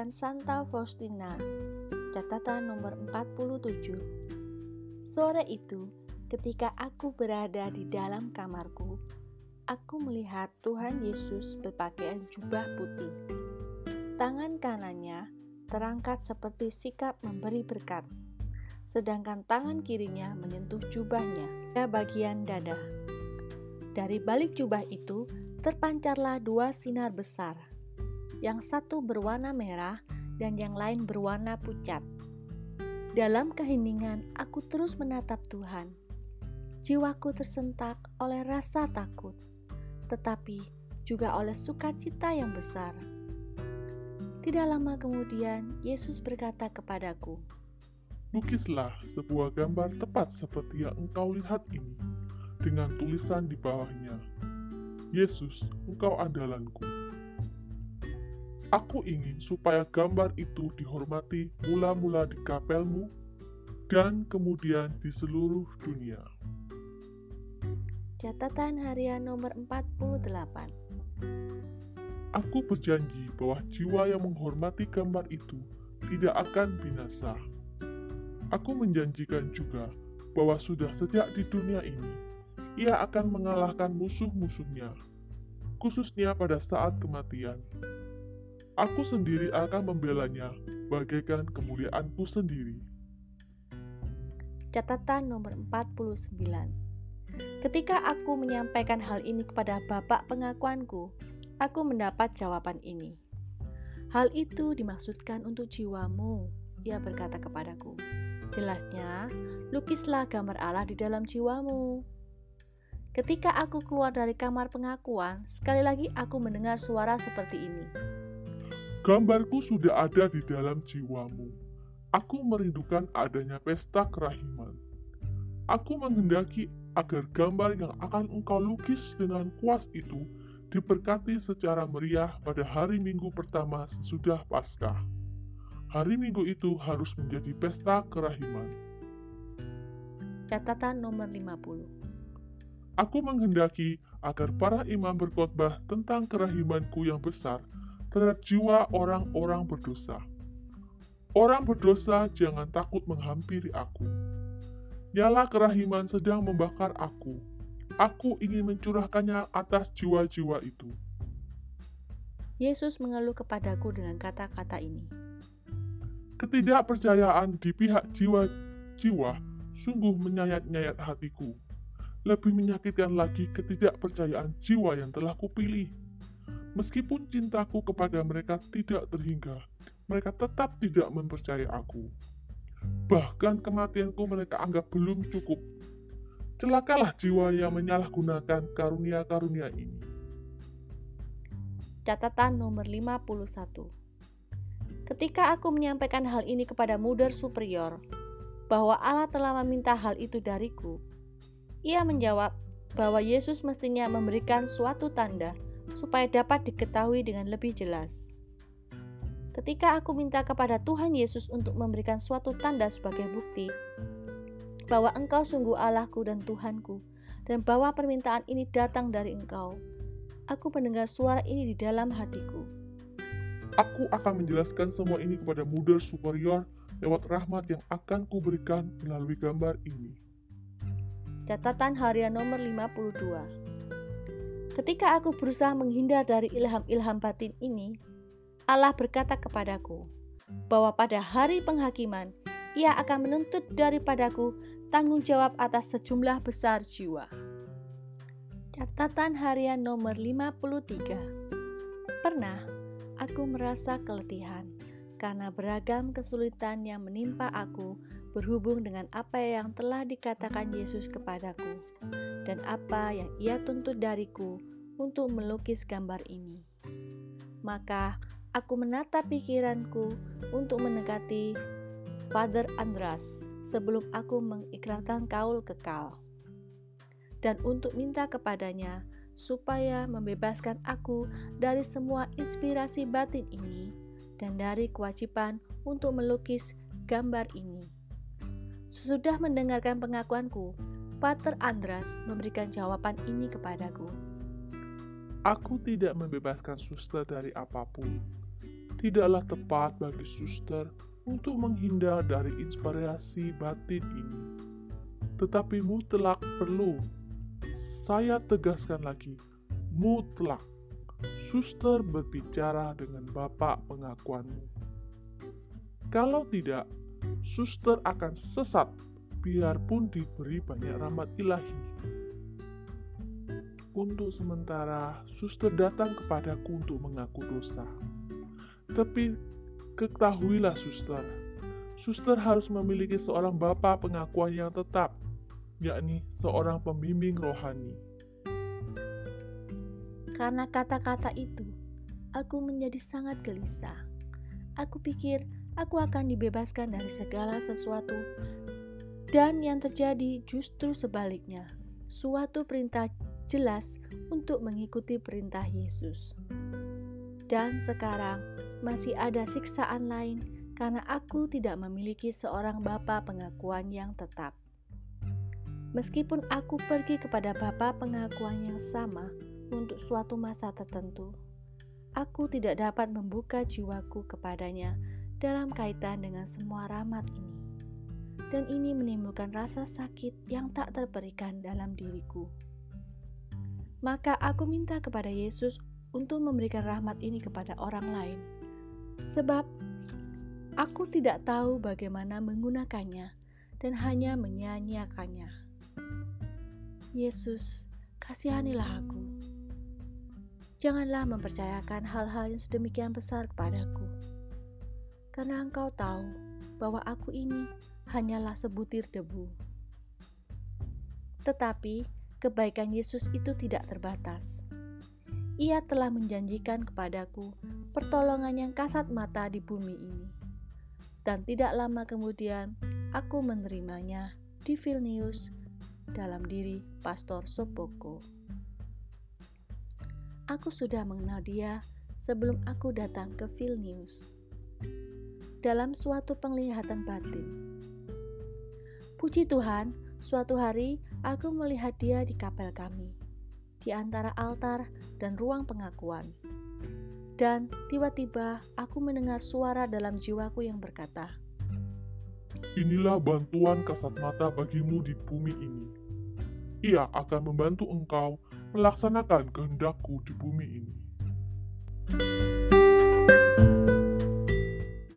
Harian Santa Faustina, catatan nomor 47. Sore itu, ketika aku berada di dalam kamarku, aku melihat Tuhan Yesus berpakaian jubah putih. Tangan kanannya terangkat seperti sikap memberi berkat, sedangkan tangan kirinya menyentuh jubahnya ke bagian dada. Dari balik jubah itu terpancarlah dua sinar besar yang satu berwarna merah dan yang lain berwarna pucat. Dalam keheningan, aku terus menatap Tuhan. Jiwaku tersentak oleh rasa takut, tetapi juga oleh sukacita yang besar. Tidak lama kemudian, Yesus berkata kepadaku, Lukislah sebuah gambar tepat seperti yang engkau lihat ini, dengan tulisan di bawahnya, Yesus, engkau andalanku. Aku ingin supaya gambar itu dihormati mula-mula di kapelmu dan kemudian di seluruh dunia. Catatan harian nomor 48 Aku berjanji bahwa jiwa yang menghormati gambar itu tidak akan binasa. Aku menjanjikan juga bahwa sudah sejak di dunia ini, ia akan mengalahkan musuh-musuhnya, khususnya pada saat kematian. Aku sendiri akan membelanya bagaikan kemuliaanku sendiri. Catatan nomor 49 Ketika aku menyampaikan hal ini kepada bapak pengakuanku, aku mendapat jawaban ini. Hal itu dimaksudkan untuk jiwamu, ia berkata kepadaku. Jelasnya, lukislah gambar Allah di dalam jiwamu. Ketika aku keluar dari kamar pengakuan, sekali lagi aku mendengar suara seperti ini. Gambarku sudah ada di dalam jiwamu. Aku merindukan adanya pesta kerahiman. Aku menghendaki agar gambar yang akan engkau lukis dengan kuas itu diberkati secara meriah pada hari Minggu pertama sesudah Paskah. Hari Minggu itu harus menjadi pesta kerahiman. Catatan nomor 50 Aku menghendaki agar para imam berkhotbah tentang kerahimanku yang besar terhadap jiwa orang-orang berdosa. Orang berdosa jangan takut menghampiri aku. Nyala kerahiman sedang membakar aku. Aku ingin mencurahkannya atas jiwa-jiwa itu. Yesus mengeluh kepadaku dengan kata-kata ini. Ketidakpercayaan di pihak jiwa-jiwa sungguh menyayat-nyayat hatiku. Lebih menyakitkan lagi ketidakpercayaan jiwa yang telah kupilih. Meskipun cintaku kepada mereka tidak terhingga, mereka tetap tidak mempercayai aku. Bahkan kematianku mereka anggap belum cukup. Celakalah jiwa yang menyalahgunakan karunia-karunia ini. Catatan nomor 51 Ketika aku menyampaikan hal ini kepada muder superior, bahwa Allah telah meminta hal itu dariku, ia menjawab bahwa Yesus mestinya memberikan suatu tanda supaya dapat diketahui dengan lebih jelas. Ketika aku minta kepada Tuhan Yesus untuk memberikan suatu tanda sebagai bukti bahwa Engkau sungguh Allahku dan Tuhanku, dan bahwa permintaan ini datang dari Engkau, aku mendengar suara ini di dalam hatiku. Aku akan menjelaskan semua ini kepada muda superior lewat rahmat yang akan kuberikan melalui gambar ini. Catatan harian nomor 52 Ketika aku berusaha menghindar dari ilham-ilham batin ini, Allah berkata kepadaku bahwa pada hari penghakiman ia akan menuntut daripadaku tanggung jawab atas sejumlah besar jiwa. Catatan harian nomor 53 Pernah aku merasa keletihan karena beragam kesulitan yang menimpa aku berhubung dengan apa yang telah dikatakan Yesus kepadaku dan apa yang ia tuntut dariku untuk melukis gambar ini. Maka aku menata pikiranku untuk mendekati Father Andras sebelum aku mengikrarkan kaul kekal dan untuk minta kepadanya supaya membebaskan aku dari semua inspirasi batin ini dan dari kewajiban untuk melukis gambar ini. Sesudah mendengarkan pengakuanku, Pater Andras memberikan jawaban ini kepadaku. Aku tidak membebaskan suster dari apa pun. tidaklah tepat bagi suster untuk menghindar dari inspirasi batin ini. Tetapi mutlak perlu. Saya tegaskan lagi, mutlak. Suster berbicara dengan bapak pengakuanmu. Kalau tidak, suster akan sesat biarpun diberi banyak rahmat ilahi. Untuk sementara, suster datang kepadaku untuk mengaku dosa. Tapi ketahuilah suster, suster harus memiliki seorang bapak pengakuan yang tetap, yakni seorang pembimbing rohani. Karena kata-kata itu, aku menjadi sangat gelisah. Aku pikir aku akan dibebaskan dari segala sesuatu, dan yang terjadi justru sebaliknya. Suatu perintah jelas untuk mengikuti perintah Yesus. Dan sekarang masih ada siksaan lain karena aku tidak memiliki seorang bapa pengakuan yang tetap. Meskipun aku pergi kepada bapa pengakuan yang sama, untuk suatu masa tertentu, aku tidak dapat membuka jiwaku kepadanya dalam kaitan dengan semua rahmat ini. Dan ini menimbulkan rasa sakit yang tak terberikan dalam diriku. Maka aku minta kepada Yesus untuk memberikan rahmat ini kepada orang lain. Sebab aku tidak tahu bagaimana menggunakannya dan hanya menyanyiakannya. Yesus, kasihanilah aku. Janganlah mempercayakan hal-hal yang sedemikian besar kepadaku. Karena engkau tahu bahwa aku ini hanyalah sebutir debu. Tetapi kebaikan Yesus itu tidak terbatas. Ia telah menjanjikan kepadaku pertolongan yang kasat mata di bumi ini. Dan tidak lama kemudian, aku menerimanya di Vilnius dalam diri Pastor Sopoko. Aku sudah mengenal dia sebelum aku datang ke Vilnius. Dalam suatu penglihatan batin. Puji Tuhan, suatu hari aku melihat dia di kapel kami, di antara altar dan ruang pengakuan. Dan tiba-tiba aku mendengar suara dalam jiwaku yang berkata, Inilah bantuan kasat mata bagimu di bumi ini. Ia akan membantu engkau melaksanakan kehendakku di bumi ini.